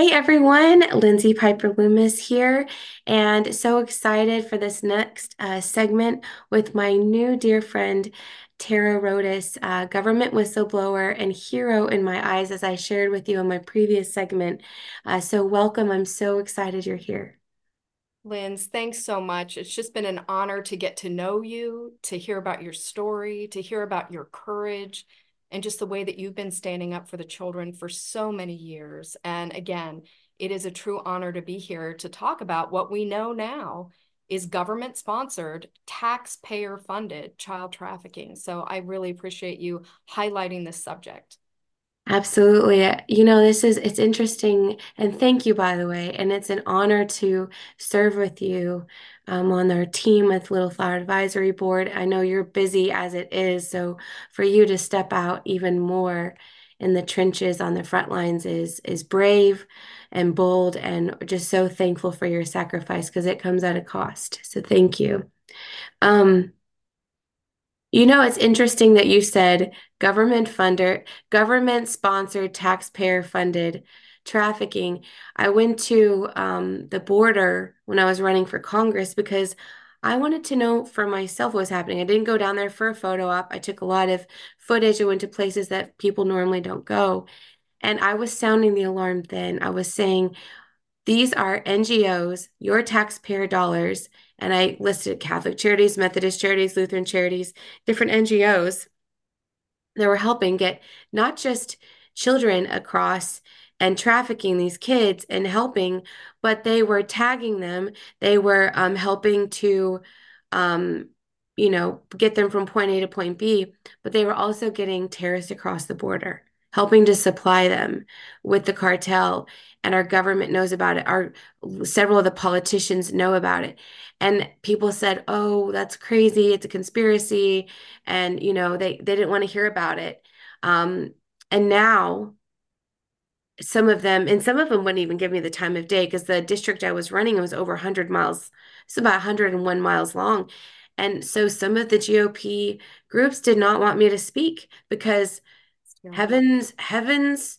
Hey everyone, Lindsay Piper Loomis here, and so excited for this next uh, segment with my new dear friend Tara Rodas, uh, government whistleblower and hero in my eyes, as I shared with you in my previous segment. Uh, so, welcome. I'm so excited you're here. Lynz, thanks so much. It's just been an honor to get to know you, to hear about your story, to hear about your courage, and just the way that you've been standing up for the children for so many years. And again, it is a true honor to be here to talk about what we know now is government sponsored, taxpayer funded child trafficking. So I really appreciate you highlighting this subject. Absolutely. You know, this is, it's interesting. And thank you, by the way. And it's an honor to serve with you um, on our team with Little Flower Advisory Board. I know you're busy as it is. So for you to step out even more in the trenches on the front lines is, is brave and bold and just so thankful for your sacrifice because it comes at a cost. So thank you. Um, you know, it's interesting that you said government funder, government sponsored, taxpayer funded trafficking. I went to um, the border when I was running for Congress because I wanted to know for myself what was happening. I didn't go down there for a photo op. I took a lot of footage. I went to places that people normally don't go. And I was sounding the alarm then. I was saying, these are NGOs, your taxpayer dollars, and I listed Catholic charities, Methodist charities, Lutheran charities, different NGOs that were helping get not just children across and trafficking these kids and helping, but they were tagging them. They were um, helping to, um, you know, get them from point A to point B, but they were also getting terrorists across the border helping to supply them with the cartel and our government knows about it. Our several of the politicians know about it. And people said oh that's crazy. It's a conspiracy. And you know they they didn't want to hear about it. Um, and now some of them and some of them wouldn't even give me the time of day because the district i was running was over 100 miles it's about 101 miles long. And so some of the gop groups did not want me to speak because Heavens, heavens,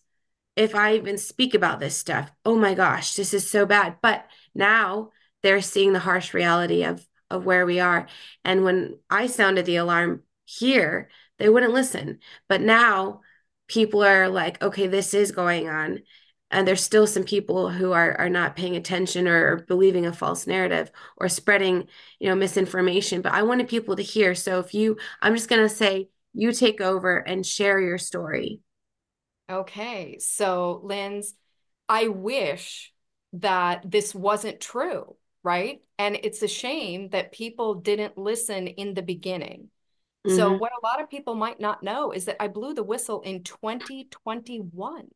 if I even speak about this stuff, oh my gosh, this is so bad. But now they're seeing the harsh reality of of where we are. And when I sounded the alarm here, they wouldn't listen. But now people are like, okay, this is going on. And there's still some people who are are not paying attention or believing a false narrative or spreading, you know, misinformation. But I wanted people to hear. So if you, I'm just gonna say you take over and share your story. Okay. So, Lynz, I wish that this wasn't true, right? And it's a shame that people didn't listen in the beginning. Mm-hmm. So, what a lot of people might not know is that I blew the whistle in 2021.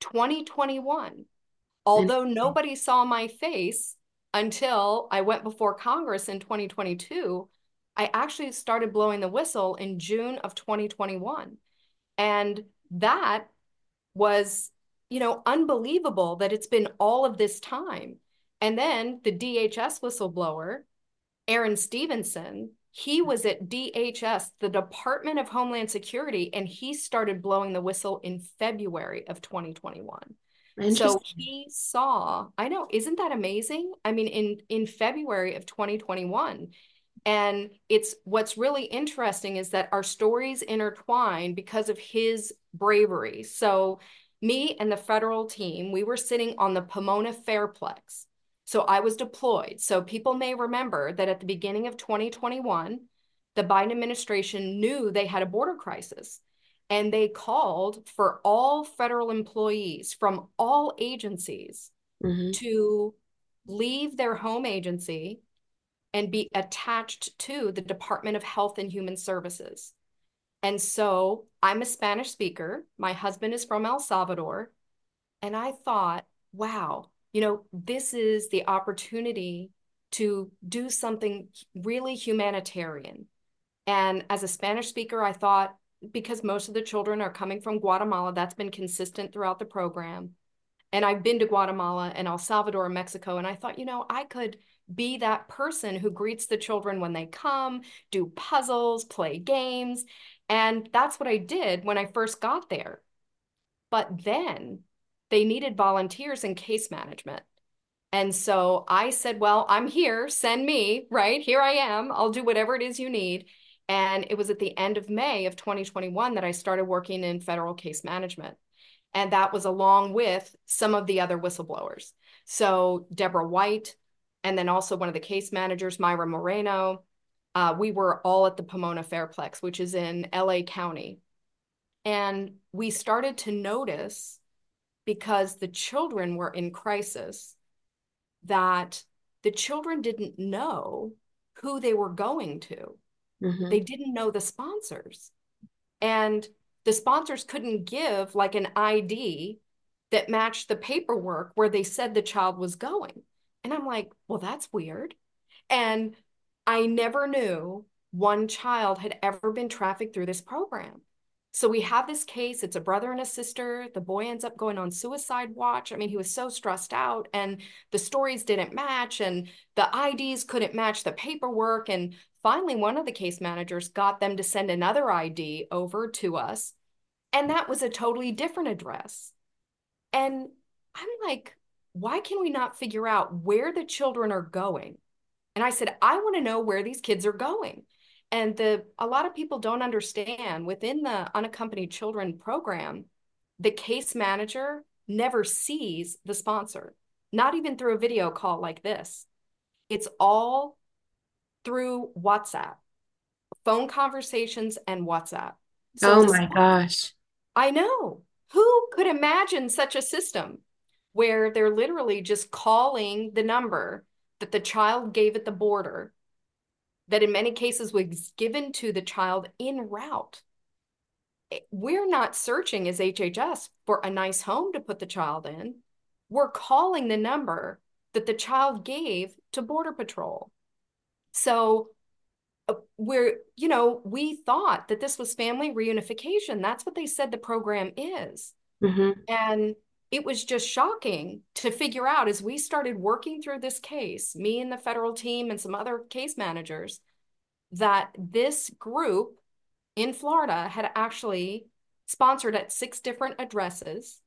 2021. Although nobody saw my face until I went before Congress in 2022, I actually started blowing the whistle in June of 2021. And that was, you know, unbelievable that it's been all of this time. And then the DHS whistleblower, Aaron Stevenson, he was at DHS, the Department of Homeland Security, and he started blowing the whistle in February of 2021. So he saw, I know, isn't that amazing? I mean, in in February of 2021, and it's what's really interesting is that our stories intertwine because of his bravery. So, me and the federal team, we were sitting on the Pomona Fairplex. So, I was deployed. So, people may remember that at the beginning of 2021, the Biden administration knew they had a border crisis and they called for all federal employees from all agencies mm-hmm. to leave their home agency and be attached to the Department of Health and Human Services. And so I'm a Spanish speaker. My husband is from El Salvador. And I thought, wow, you know, this is the opportunity to do something really humanitarian. And as a Spanish speaker, I thought, because most of the children are coming from Guatemala, that's been consistent throughout the program. And I've been to Guatemala and El Salvador and Mexico. And I thought, you know, I could be that person who greets the children when they come, do puzzles, play games. And that's what I did when I first got there. But then they needed volunteers in case management. And so I said, Well, I'm here, send me, right? Here I am. I'll do whatever it is you need. And it was at the end of May of 2021 that I started working in federal case management. And that was along with some of the other whistleblowers. So Deborah White, and then also one of the case managers, Myra Moreno. Uh, we were all at the Pomona Fairplex, which is in LA County. And we started to notice because the children were in crisis that the children didn't know who they were going to. Mm-hmm. They didn't know the sponsors. And the sponsors couldn't give like an ID that matched the paperwork where they said the child was going. And I'm like, well, that's weird. And I never knew one child had ever been trafficked through this program. So we have this case. It's a brother and a sister. The boy ends up going on suicide watch. I mean, he was so stressed out, and the stories didn't match, and the IDs couldn't match the paperwork. And finally, one of the case managers got them to send another ID over to us, and that was a totally different address. And I'm like, why can we not figure out where the children are going? And I said, I want to know where these kids are going. And the a lot of people don't understand within the unaccompanied children program, the case manager never sees the sponsor, not even through a video call like this. It's all through WhatsApp, phone conversations and WhatsApp. So oh my gosh. I know. Who could imagine such a system where they're literally just calling the number that the child gave at the border that in many cases was given to the child in route. We're not searching as HHS for a nice home to put the child in. We're calling the number that the child gave to Border Patrol. So uh, we're, you know, we thought that this was family reunification. That's what they said the program is. Mm-hmm. And it was just shocking to figure out as we started working through this case, me and the federal team and some other case managers, that this group in Florida had actually sponsored at six different addresses.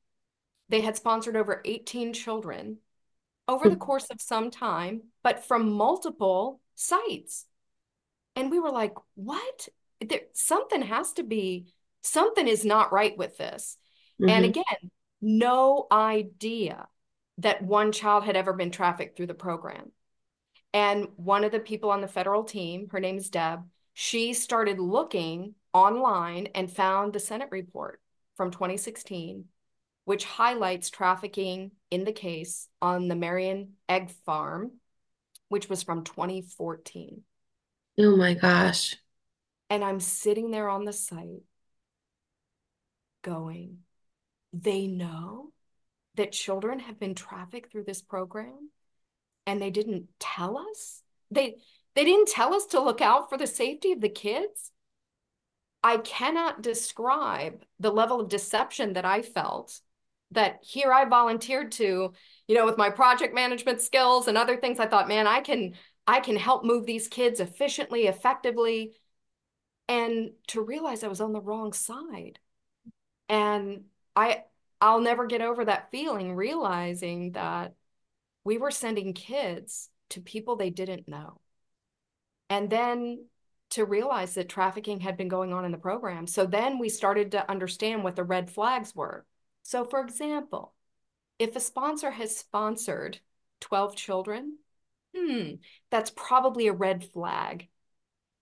They had sponsored over 18 children over the course of some time, but from multiple sites. And we were like, what? There, something has to be, something is not right with this. Mm-hmm. And again, no idea that one child had ever been trafficked through the program. And one of the people on the federal team, her name is Deb, she started looking online and found the Senate report from 2016, which highlights trafficking in the case on the Marion Egg Farm, which was from 2014. Oh my gosh. And I'm sitting there on the site going, they know that children have been trafficked through this program and they didn't tell us? They they didn't tell us to look out for the safety of the kids? I cannot describe the level of deception that i felt that here i volunteered to you know with my project management skills and other things i thought man i can i can help move these kids efficiently effectively and to realize i was on the wrong side. And I I'll never get over that feeling realizing that we were sending kids to people they didn't know. And then to realize that trafficking had been going on in the program. So then we started to understand what the red flags were. So, for example, if a sponsor has sponsored 12 children, hmm, that's probably a red flag.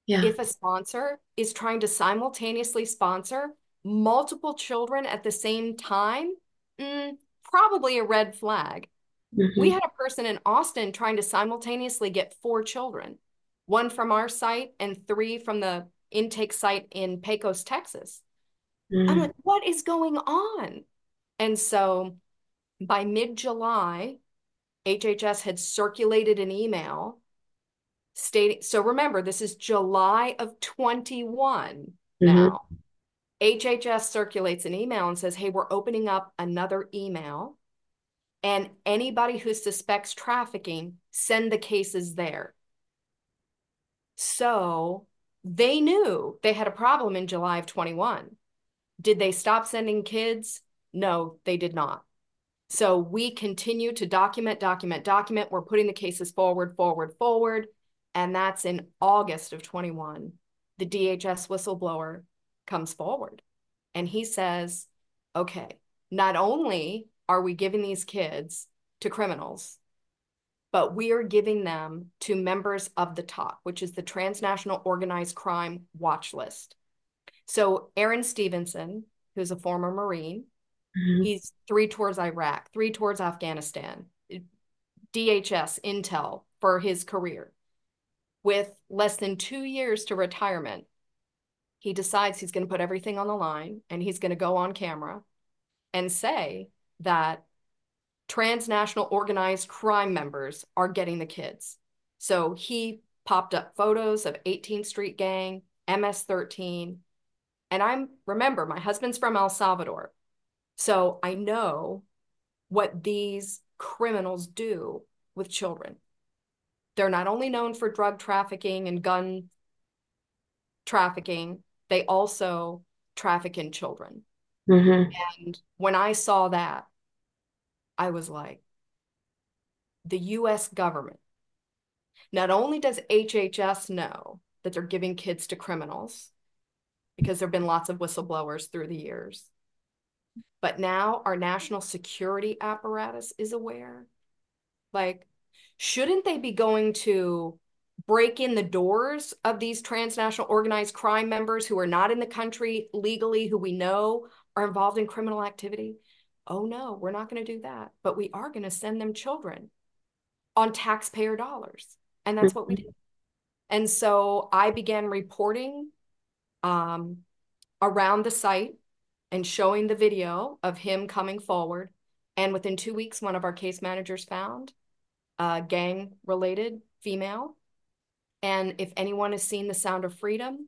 Yeah. If a sponsor is trying to simultaneously sponsor multiple children at the same time, mm, probably a red flag. Mm-hmm. We had a person in Austin trying to simultaneously get four children, one from our site and three from the intake site in Pecos, Texas. Mm-hmm. I'm like, what is going on? And so by mid July, HHS had circulated an email stating, so remember, this is July of 21 mm-hmm. now. HHS circulates an email and says, hey, we're opening up another email. And anybody who suspects trafficking, send the cases there. So they knew they had a problem in July of 21. Did they stop sending kids? No, they did not. So we continue to document, document, document. We're putting the cases forward, forward, forward. And that's in August of 21. The DHS whistleblower comes forward and he says, okay, not only are we giving these kids to criminals, but we are giving them to members of the TOC, which is the Transnational Organized Crime Watch List. So Aaron Stevenson, who's a former Marine, mm-hmm. he's three tours Iraq, three tours Afghanistan, DHS, Intel for his career. With less than two years to retirement, he decides he's going to put everything on the line and he's going to go on camera and say that transnational organized crime members are getting the kids. So he popped up photos of 18th Street Gang, MS 13. And I'm, remember, my husband's from El Salvador. So I know what these criminals do with children. They're not only known for drug trafficking and gun trafficking, they also traffic in children. Mm-hmm. And when I saw that, I was like, the US government, not only does HHS know that they're giving kids to criminals, because there have been lots of whistleblowers through the years, but now our national security apparatus is aware. Like, shouldn't they be going to break in the doors of these transnational organized crime members who are not in the country legally, who we know are involved in criminal activity? oh no, we're not going to do that. But we are going to send them children on taxpayer dollars. And that's what we did. And so I began reporting um, around the site and showing the video of him coming forward. And within two weeks, one of our case managers found a gang related female. And if anyone has seen The Sound of Freedom,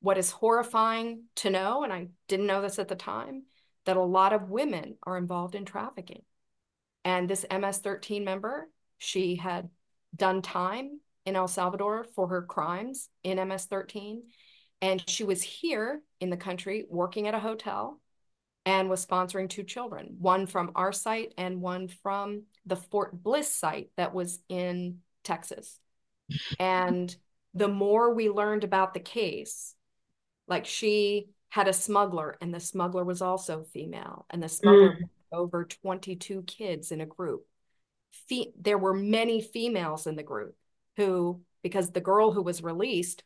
what is horrifying to know, and I didn't know this at the time, that a lot of women are involved in trafficking. And this MS 13 member, she had done time in El Salvador for her crimes in MS 13. And she was here in the country working at a hotel and was sponsoring two children, one from our site and one from the Fort Bliss site that was in Texas. And the more we learned about the case, like she had a smuggler, and the smuggler was also female, and the smuggler mm. over 22 kids in a group. Fe- there were many females in the group who, because the girl who was released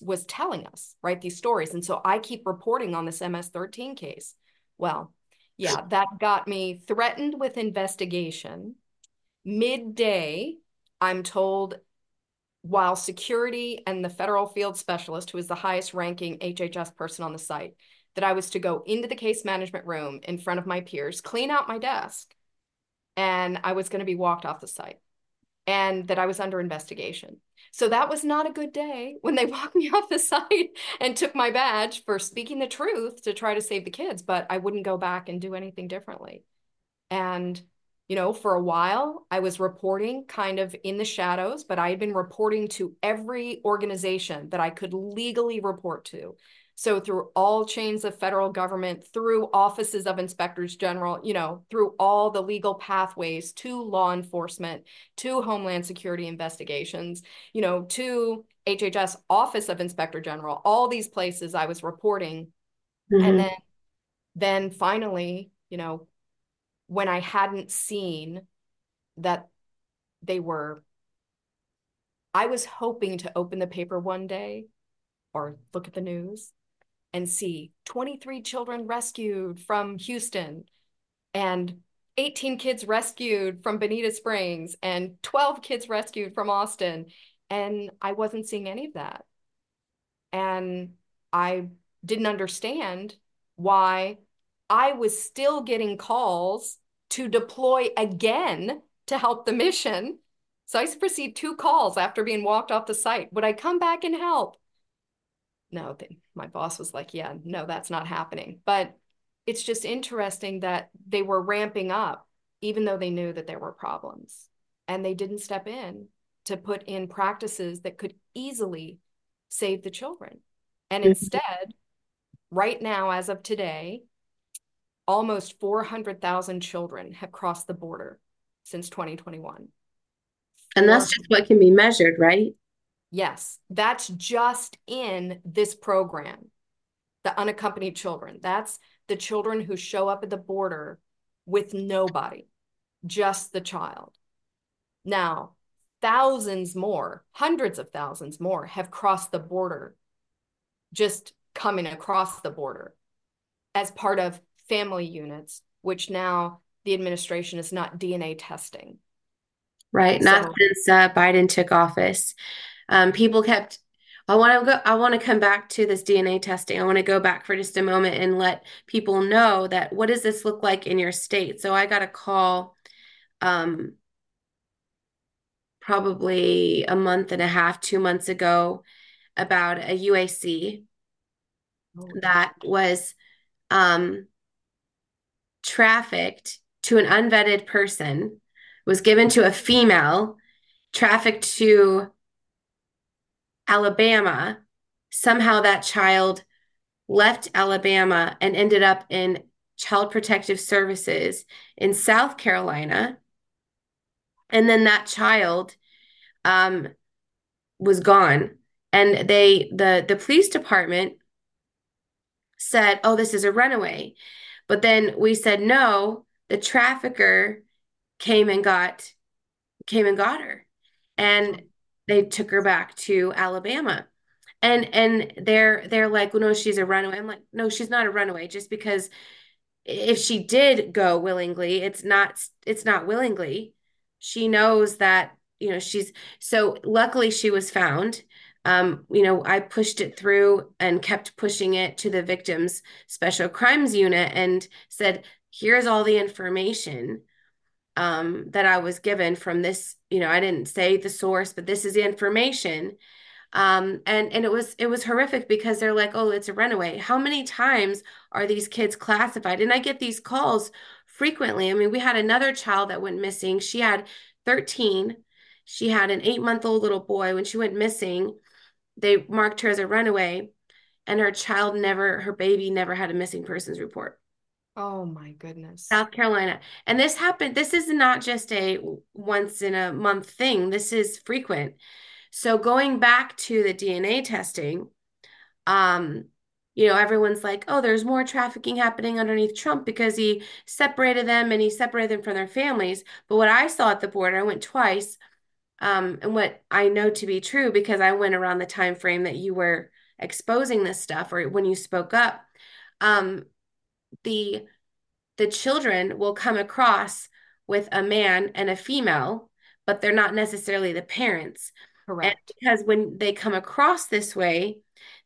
was telling us, right, these stories. And so I keep reporting on this MS 13 case. Well, yeah, that got me threatened with investigation. Midday, I'm told while security and the federal field specialist, who is the highest ranking HHS person on the site, that I was to go into the case management room in front of my peers, clean out my desk, and I was going to be walked off the site, and that I was under investigation. So that was not a good day when they walked me off the site and took my badge for speaking the truth to try to save the kids, but I wouldn't go back and do anything differently. And you know, for a while, I was reporting kind of in the shadows, but I had been reporting to every organization that I could legally report to. So, through all chains of federal government, through offices of inspectors general, you know, through all the legal pathways to law enforcement, to Homeland Security investigations, you know, to HHS Office of Inspector General, all these places I was reporting. Mm-hmm. And then, then finally, you know, when I hadn't seen that they were. I was hoping to open the paper one day or look at the news and see 23 children rescued from Houston and 18 kids rescued from Bonita Springs and 12 kids rescued from Austin. And I wasn't seeing any of that. And I didn't understand why I was still getting calls to deploy again to help the mission. So I received two calls after being walked off the site. Would I come back and help? No, my boss was like, yeah, no, that's not happening. But it's just interesting that they were ramping up, even though they knew that there were problems. And they didn't step in to put in practices that could easily save the children. And mm-hmm. instead, right now, as of today, almost 400,000 children have crossed the border since 2021. And that's just what can be measured, right? Yes, that's just in this program, the unaccompanied children. That's the children who show up at the border with nobody, just the child. Now, thousands more, hundreds of thousands more have crossed the border, just coming across the border as part of family units, which now the administration is not DNA testing. Right. So, not since uh, Biden took office. Um, people kept I want to go I want to come back to this DNA testing. I want to go back for just a moment and let people know that what does this look like in your state? So I got a call um probably a month and a half, 2 months ago about a UAC oh. that was um trafficked to an unvetted person, was given to a female, trafficked to Alabama, somehow that child left Alabama and ended up in Child Protective Services in South Carolina. And then that child um, was gone. And they the the police department said, "Oh, this is a runaway." But then we said, "No, the trafficker came and got came and got her." And they took her back to Alabama. And and they're they're like, well, no, she's a runaway. I'm like, no, she's not a runaway. Just because if she did go willingly, it's not it's not willingly. She knows that you know she's so luckily she was found. Um, you know, I pushed it through and kept pushing it to the victims special crimes unit and said, here's all the information um, that I was given from this. You know, I didn't say the source, but this is the information. Um, and and it was it was horrific because they're like, oh, it's a runaway. How many times are these kids classified? And I get these calls frequently. I mean, we had another child that went missing. She had 13. She had an eight month old little boy. When she went missing, they marked her as a runaway, and her child never, her baby never had a missing persons report. Oh my goodness. South Carolina. And this happened, this is not just a once in a month thing, this is frequent. So going back to the DNA testing, um, you know, everyone's like, oh, there's more trafficking happening underneath Trump because he separated them and he separated them from their families. But what I saw at the border, I went twice, um, and what I know to be true because I went around the time frame that you were exposing this stuff or when you spoke up. Um, the the children will come across with a man and a female, but they're not necessarily the parents. Correct. And because when they come across this way,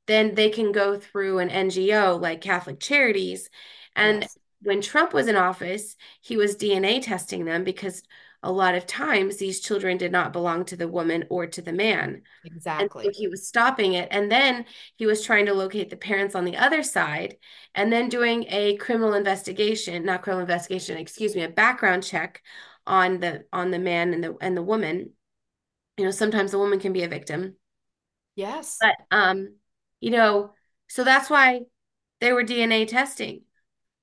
then they can go through an NGO like Catholic Charities. And yes. when Trump was in office, he was DNA testing them because a lot of times these children did not belong to the woman or to the man. Exactly. And so he was stopping it. And then he was trying to locate the parents on the other side and then doing a criminal investigation, not criminal investigation, excuse me, a background check on the on the man and the and the woman. You know, sometimes the woman can be a victim. Yes. But um, you know, so that's why they were DNA testing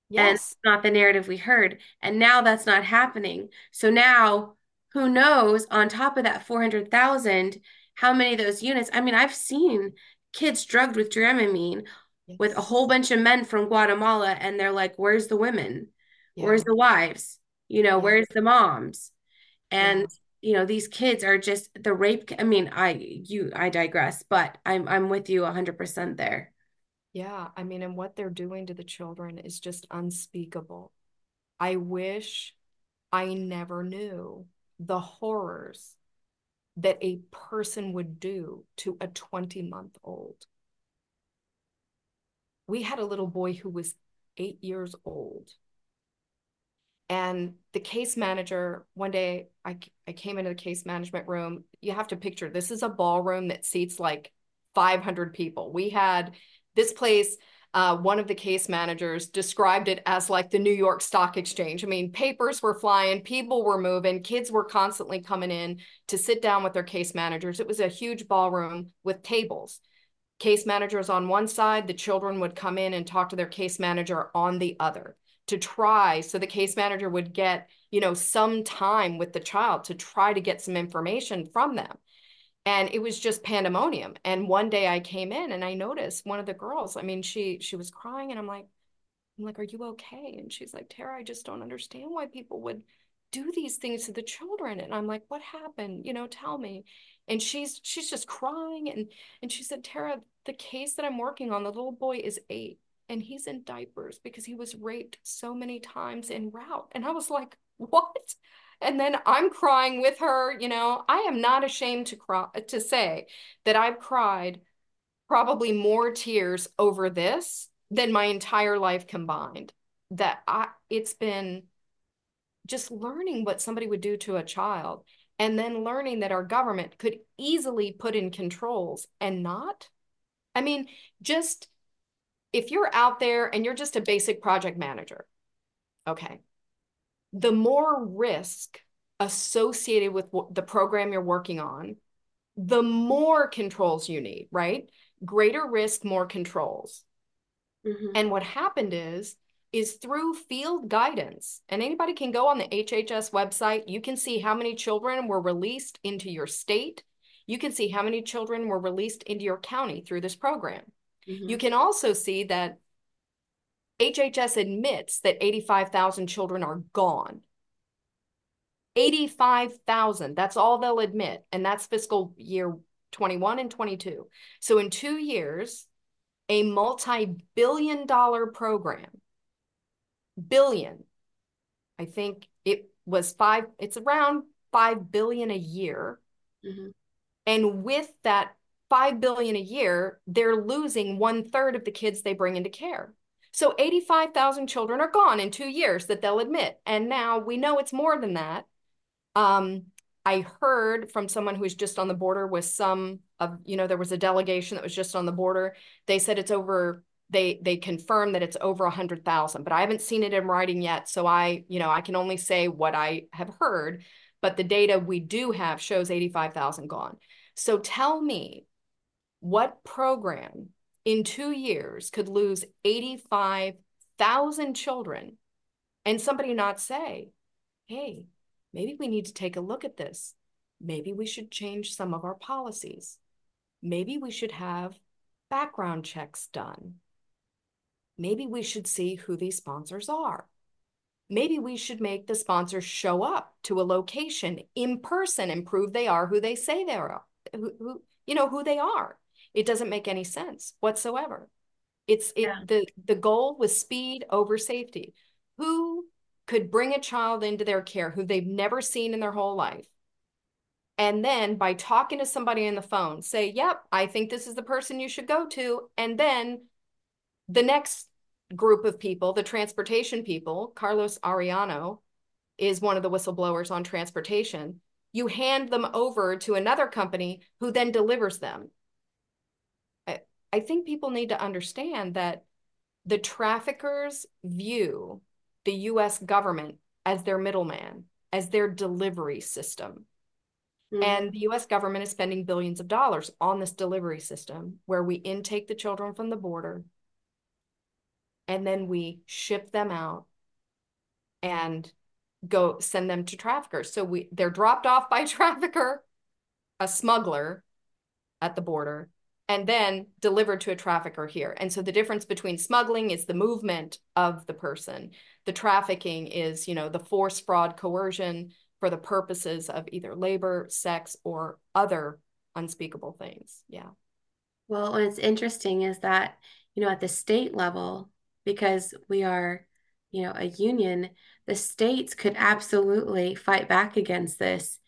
Yes. And not the narrative we heard. And now that's not happening. So now who knows on top of that 400,000 how many of those units I mean I've seen kids drugged with Dramamine yes. with a whole bunch of men from Guatemala and they're like where's the women? Yeah. Where's the wives? You know, yeah. where's the moms? And yeah. you know these kids are just the rape I mean I you I digress but I'm I'm with you 100% there. Yeah, I mean, and what they're doing to the children is just unspeakable. I wish I never knew the horrors that a person would do to a 20 month old. We had a little boy who was eight years old. And the case manager, one day I, I came into the case management room. You have to picture this is a ballroom that seats like 500 people. We had this place, uh, one of the case managers described it as like the New York Stock Exchange. I mean, papers were flying, people were moving, kids were constantly coming in to sit down with their case managers. It was a huge ballroom with tables. Case managers on one side, the children would come in and talk to their case manager on the other. to try so the case manager would get, you know, some time with the child to try to get some information from them. And it was just pandemonium. And one day I came in and I noticed one of the girls, I mean, she she was crying and I'm like, I'm like, are you okay? And she's like, Tara, I just don't understand why people would do these things to the children. And I'm like, what happened? You know, tell me. And she's she's just crying. And and she said, Tara, the case that I'm working on, the little boy is eight and he's in diapers because he was raped so many times in route. And I was like, what? And then I'm crying with her, you know, I am not ashamed to cry to say that I've cried probably more tears over this than my entire life combined. That I it's been just learning what somebody would do to a child and then learning that our government could easily put in controls and not. I mean, just if you're out there and you're just a basic project manager, okay, the more risk associated with the program you're working on, the more controls you need, right? Greater risk, more controls. Mm-hmm. And what happened is, is through field guidance, and anybody can go on the HHS website. You can see how many children were released into your state. You can see how many children were released into your county through this program. Mm-hmm. You can also see that HHS admits that 85,000 children are gone. 85,000, that's all they'll admit. And that's fiscal year 21 and 22. So in two years, a multi billion dollar program, billion, I think it was five, it's around 5 billion a year. Mm-hmm. And with that five billion a year, they're losing one third of the kids they bring into care. So 85,000 children are gone in two years that they'll admit. And now we know it's more than that. Um, I heard from someone who's just on the border with some of, you know, there was a delegation that was just on the border. They said it's over, they they confirmed that it's over a hundred thousand, but I haven't seen it in writing yet. So I, you know, I can only say what I have heard, but the data we do have shows 85,000 gone. So tell me what program in two years could lose 85,000 children and somebody not say, hey, maybe we need to take a look at this. Maybe we should change some of our policies. Maybe we should have background checks done. Maybe we should see who these sponsors are. Maybe we should make the sponsors show up to a location in person and prove they are who they say they are, who, who you know, who they are. It doesn't make any sense whatsoever. It's it yeah. the the goal was speed over safety. Who could bring a child into their care who they've never seen in their whole life? And then by talking to somebody on the phone, say, "Yep, I think this is the person you should go to." And then the next group of people, the transportation people, Carlos Ariano is one of the whistleblowers on transportation. You hand them over to another company who then delivers them. I think people need to understand that the traffickers view the US government as their middleman, as their delivery system. Mm-hmm. And the US government is spending billions of dollars on this delivery system where we intake the children from the border and then we ship them out and go send them to traffickers. So we they're dropped off by a trafficker, a smuggler at the border, and then delivered to a trafficker here. And so the difference between smuggling is the movement of the person. The trafficking is, you know, the force, fraud, coercion for the purposes of either labor, sex, or other unspeakable things. Yeah. Well, what's interesting is that, you know, at the state level, because we are, you know, a union, the states could absolutely fight back against this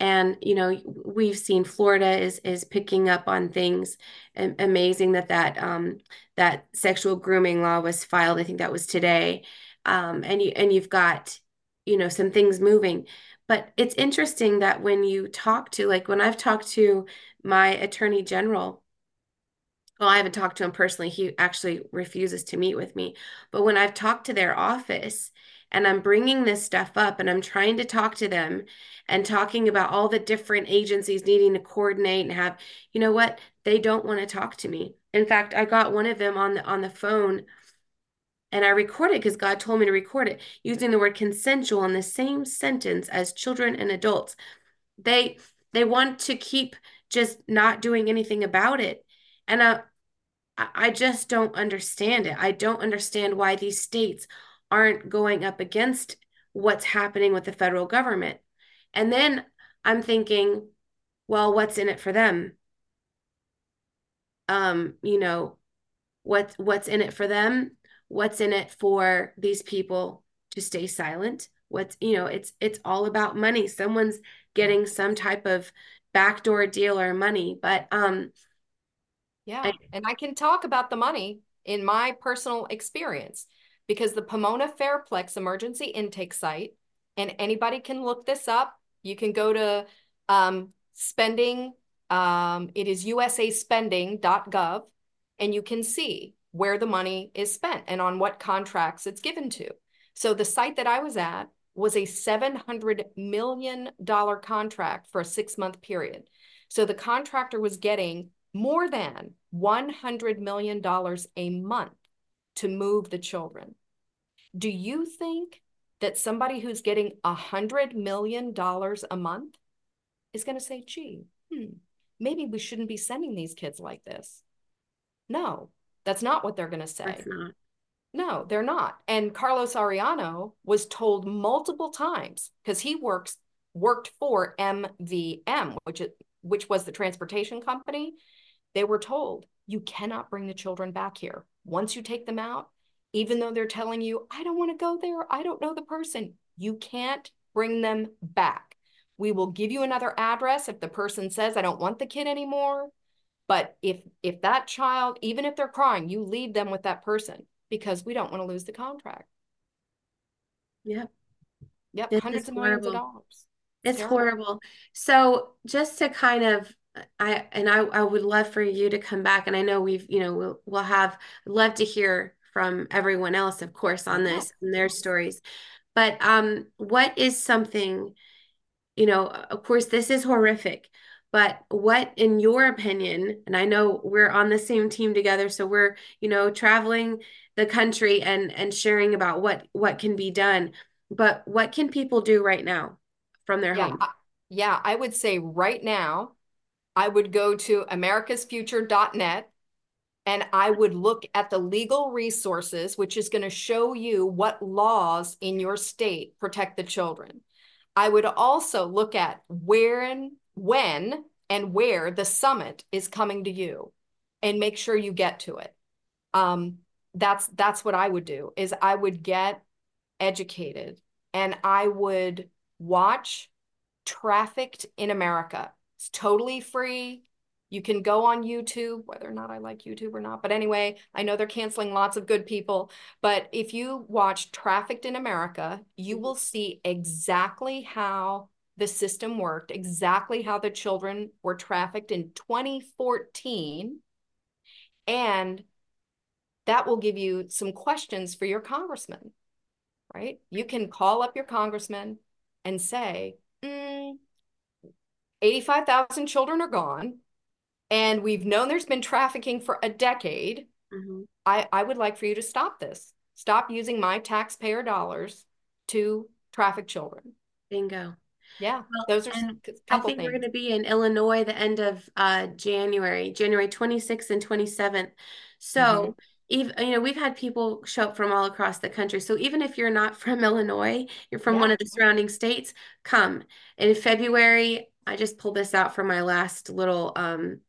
and you know we've seen Florida is is picking up on things amazing that that um, that sexual grooming law was filed I think that was today um, and you and you've got you know some things moving but it's interesting that when you talk to like when I've talked to my attorney general well, I haven't talked to him personally. He actually refuses to meet with me. But when I've talked to their office and I'm bringing this stuff up and I'm trying to talk to them and talking about all the different agencies needing to coordinate and have, you know what? They don't want to talk to me. In fact, I got one of them on the on the phone and I record it because God told me to record it using the word consensual in the same sentence as children and adults. They they want to keep just not doing anything about it. And I I just don't understand it. I don't understand why these states aren't going up against what's happening with the federal government. And then I'm thinking, well, what's in it for them? Um, you know, what what's in it for them? What's in it for these people to stay silent? What's, you know, it's it's all about money. Someone's getting some type of backdoor deal or money, but um Yeah. I, And I can talk about the money in my personal experience because the Pomona Fairplex emergency intake site, and anybody can look this up. You can go to um, spending, um, it is usaspending.gov, and you can see where the money is spent and on what contracts it's given to. So the site that I was at was a $700 million contract for a six month period. So the contractor was getting more than $100 million a month to move the children. Do you think that somebody who's getting a $100 million a month is going to say, gee, hmm, maybe we shouldn't be sending these kids like this? No, that's not what they're going to say. No, they're not. And Carlos Ariano was told multiple times because he works worked for MVM, which is which was the transportation company. They were told you cannot bring the children back here. Once you take them out, even though they're telling you, I don't want to go there, I don't know the person, you can't bring them back. We will give you another address if the person says, I don't want the kid anymore. But if if that child, even if they're crying, you leave them with that person because we don't want to lose the contract. Yep. Yep, This hundreds of millions of dollars. It's terrible. horrible. So just to kind of I and I I would love for you to come back and I know we've, you know, we'll we'll have love to hear from everyone else, of course, on this and their stories. But um what is something, you know, of course this is horrific, but what in your opinion, and I know we're on the same team together, so we're, you know, traveling the country and and sharing about what what can be done, but what can people do right now from their Yeah. home? I- yeah, I would say right now, I would go to americasfuture.net and I would look at the legal resources, which is going to show you what laws in your state protect the children. I would also look at where and when and where the summit is coming to you and make sure you get to it. Um, that's that's what I would do is I would get educated and I would watch Trafficked in America. It's totally free. You can go on YouTube, whether or not I like YouTube or not. But anyway, I know they're canceling lots of good people. But if you watch Trafficked in America, you will see exactly how the system worked, exactly how the children were trafficked in 2014. And that will give you some questions for your congressman, right? You can call up your congressman and say, mm, 85,000 children are gone, and we've known there's been trafficking for a decade. Mhm. I, I would like for you to stop this. Stop using my taxpayer dollars to traffic children. Bingo. Yeah, Well, those are I think we're going to be in Illinois the end of uh, January, January 26th and 27th. hmm So, even you know, we've had people show up from all across the country. So even if you're not from Illinois, you're from one of the surrounding states, come. And in February, I just pulled this out for my last little um,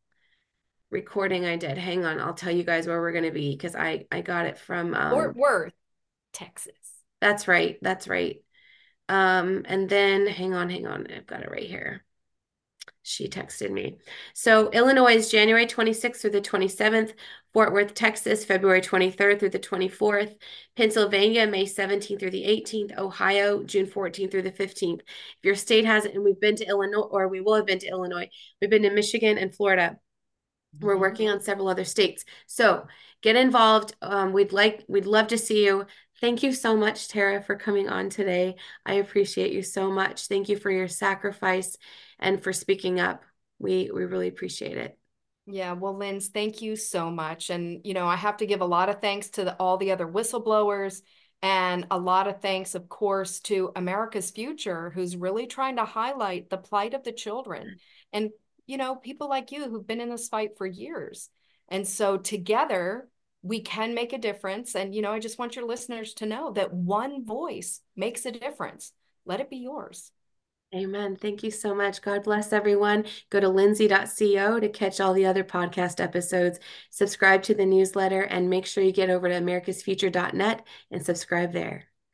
recording I did. Hang on, I'll tell you guys where we're going to be because I I got it from um, Fort Worth, Texas. that's right, that's right. Um, and then hang on, hang on, I've got it right here. She texted me. So Illinois is January 26th through the 27th. Fort Worth, Texas, February 23rd through the 24th. Pennsylvania, May 17th through the 18th. Ohio, June 14th through the 15th. If your state hasn't, and we've been to Illinois, or we will have been to Illinois, we've been to Michigan and Florida. We're Mhm. working on several other states. So get involved. Um, we'd like, we'd love to see you. Thank you so much, Tara, for coming on today. I appreciate you so much. Thank you for your sacrifice and for speaking up. We we really appreciate it. Yeah, well, Lynz, thank you so much. And, you know, I have to give a lot of thanks to the, all the other whistleblowers and a lot of thanks, of course, to America's Future, who's really trying to highlight the plight of the children and, you know, people like you who've been in this fight for years. And so together we can make a difference. And, you know, I just want your listeners to know that one voice makes a difference. Let it be yours. Amen. Thank you so much. God bless everyone. Go to lindsay.co to catch all the other podcast episodes. Subscribe to the newsletter and make sure you get over to americasfuture.net and subscribe there.